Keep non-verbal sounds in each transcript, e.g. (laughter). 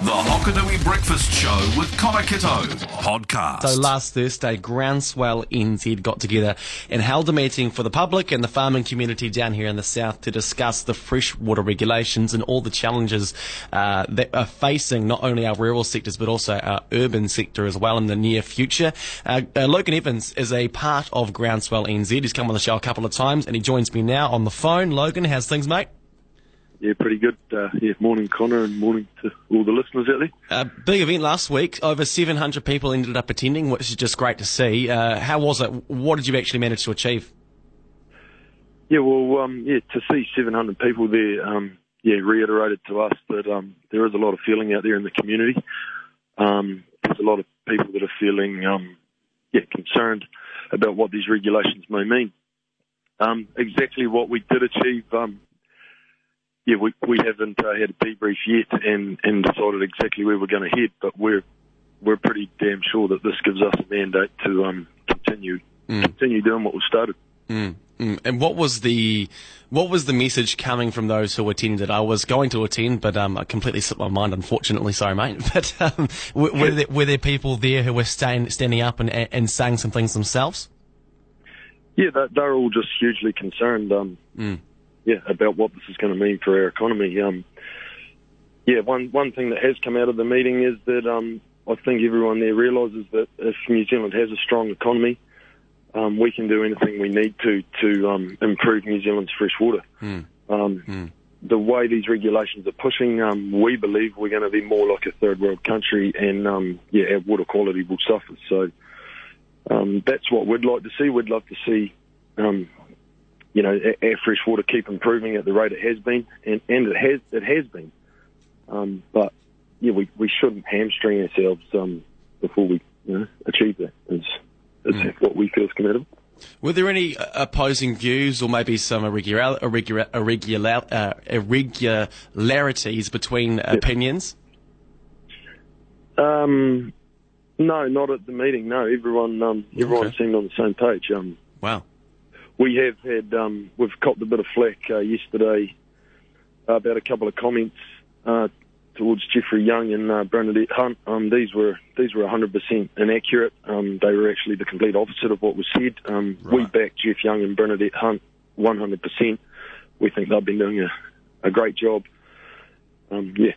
The Hokonui Breakfast Show with Connor Kitto podcast. So last Thursday, Groundswell NZ got together and held a meeting for the public and the farming community down here in the south to discuss the freshwater regulations and all the challenges uh, that are facing not only our rural sectors but also our urban sector as well in the near future. Uh, uh, Logan Evans is a part of Groundswell NZ. He's come on the show a couple of times and he joins me now on the phone. Logan, how's things, mate? Yeah, pretty good. Uh, yeah, morning, Connor, and morning to all the listeners out there. Uh, big event last week. Over 700 people ended up attending, which is just great to see. Uh, how was it? What did you actually manage to achieve? Yeah, well, um, yeah, to see 700 people there, um, yeah, reiterated to us that um, there is a lot of feeling out there in the community. Um, there's a lot of people that are feeling, um, yeah, concerned about what these regulations may mean. Um, exactly what we did achieve, um, yeah, we we haven't uh, had a debrief yet and and decided exactly where we're going to head, but we're we're pretty damn sure that this gives us a mandate to um continue Mm. continue doing what we started. Mm, mm. And what was the what was the message coming from those who attended? I was going to attend, but um, I completely slipped my mind. Unfortunately, sorry, mate. (laughs) But um, were, were, there, were there people there who were staying, standing up and, and saying some things themselves? Yeah, they're, they're all just hugely concerned. Um, Mm. Yeah, about what this is going to mean for our economy. Um, yeah, one one thing that has come out of the meeting is that um, I think everyone there realises that if New Zealand has a strong economy, um, we can do anything we need to to um, improve New Zealand's fresh water. Mm. Um, Mm. The way these regulations are pushing, um, we believe we're going to be more like a third world country, and um, yeah, our water quality will suffer. So um, that's what we'd like to see. We'd love to see um, you know, our fresh water keep improving at the rate it has been, and, and it has it has been. Um, but yeah, we, we shouldn't hamstring ourselves um, before we you know achieve that. Is is what we feel is committed. Were there any uh, opposing views, or maybe some irregular, irregular, irregular, uh, irregularities between opinions? Um, no, not at the meeting. No, everyone um, everyone Okay. seemed on the same page. Um, Wow. We have had um, we've copped a bit of flack uh, yesterday about a couple of comments uh, towards Jeffrey Young and uh, Bernadette Hunt. Um, these were these were 100% inaccurate. Um, they were actually the complete opposite of what was said. Um, We Right. back Jeff Young and Bernadette Hunt 100%. We think they've been doing a, a great job. Um, yeah,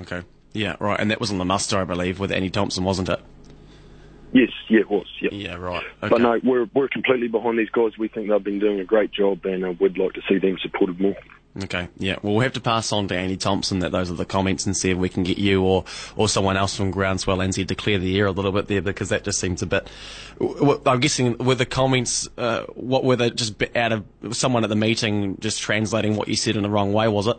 Okay. Yeah, right. And that was on the muster, I believe, with Annie Thompson, wasn't it? Yes, yeah, it was. Yeah. Yeah, right. Okay. But no, we're we're completely behind these guys. We think they've been doing a great job, and uh, we'd like to see them supported more. Okay, yeah. Well, we'll have to pass on to Andy Thompson that those are the comments and see if we can get you or, or someone else from Groundswell NZ to clear the air a little bit there because that just seems a bit. I'm guessing were the comments, uh, what were they just out of someone at the meeting just translating what you said in the wrong way, was it?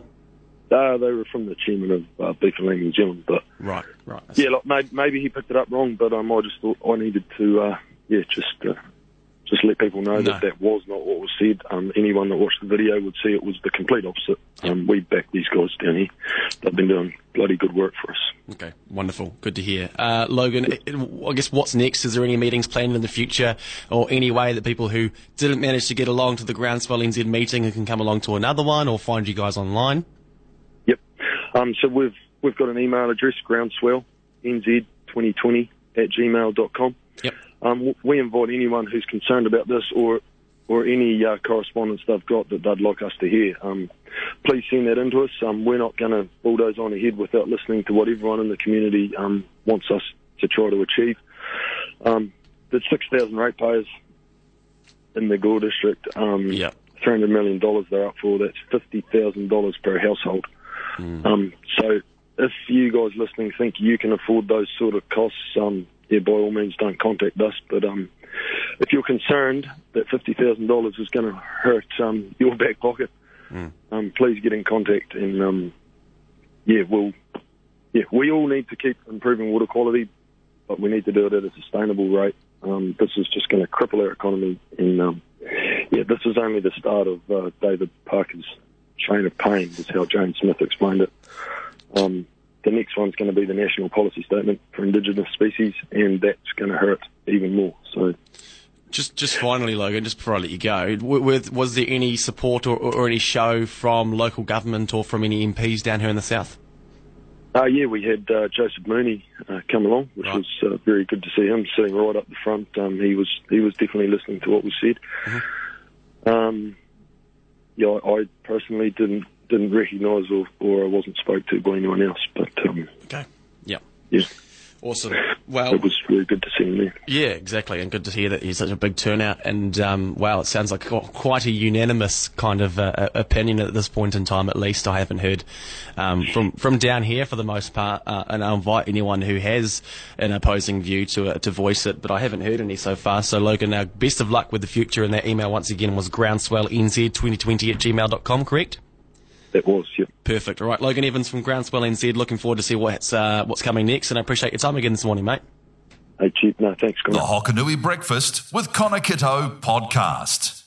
Uh, they were from the chairman of uh, Beef and Lamb New Zealand, but Right, right. yeah, like, maybe, maybe he picked it up wrong. But um, I just thought I needed to, uh, yeah, just uh, just let people know No. that that was not what was said. Um, anyone that watched the video would see it was the complete opposite. Um, we back these guys down here. They've been doing bloody good work for us. Okay, wonderful. Good to hear. Uh, Logan, I guess what's next? Is there any meetings planned in the future or any way that people who didn't manage to get along to the Groundswell NZ meeting can come along to another one or find you guys online? Um, so we've we've got an email address, groundswell, nz2020 at gmail.com. Yep. Um, we invite anyone who's concerned about this or or any uh, correspondence they've got that they'd like us to hear. Um, please send that into us. Um, we're not going to bulldoze on ahead without listening to what everyone in the community um, wants us to try to achieve. Um, the 6,000 ratepayers in the Gore district, um, Yep. $300 million they're up for. That's $50,000 per household. Um, so if you guys listening think you can afford those sort of costs, um, yeah, by all means, don't contact us. But um, if you're concerned that $50,000 is going to hurt um, your (laughs) back pocket, um, please get in contact. And um, yeah, we'll, yeah, we all need to keep improving water quality, but we need to do it at a sustainable rate. Um, this is just going to cripple our economy. And um, yeah, this is only the start of uh, David Parker's chain of pain, is how Jane Smith explained it. Um, the next one's going to be the national policy statement for indigenous species, and that's going to hurt even more. So, Just, just finally, Logan, just before I let you go, with, was there any support or, or any show from local government or from any MPs down here in the south? Uh, yeah, we had uh, Joseph Mooney uh, come along, which Right. was uh, very good to see him sitting right up the front. Um, he was he was definitely listening to what was said. Um, yeah, I, I personally didn't didn't recognise or, or I wasn't spoke to by anyone else, but um, Okay. Yeah. yeah, Awesome. Well, it was really good to see him there. Yeah, exactly, and good to hear that he's such a big turnout. And um, wow, it sounds like quite a unanimous kind of uh, uh, opinion at this point in time. At least I haven't heard um, from from down here for the most part. Uh, and I invite anyone who has an opposing view to uh, to voice it, but I haven't heard any so far. So Logan, uh, best of luck with the future. And that email once again was groundswellnz2020 at gmail.com, correct? That was yeah. Perfect. All right, Logan Evans from Groundswell NZ. Looking forward to see what's uh, what's coming next, and I appreciate your time again this morning, mate. Hey, cheap. No, thanks, The Connor. Hokonui Breakfast with Connor Kitto podcast.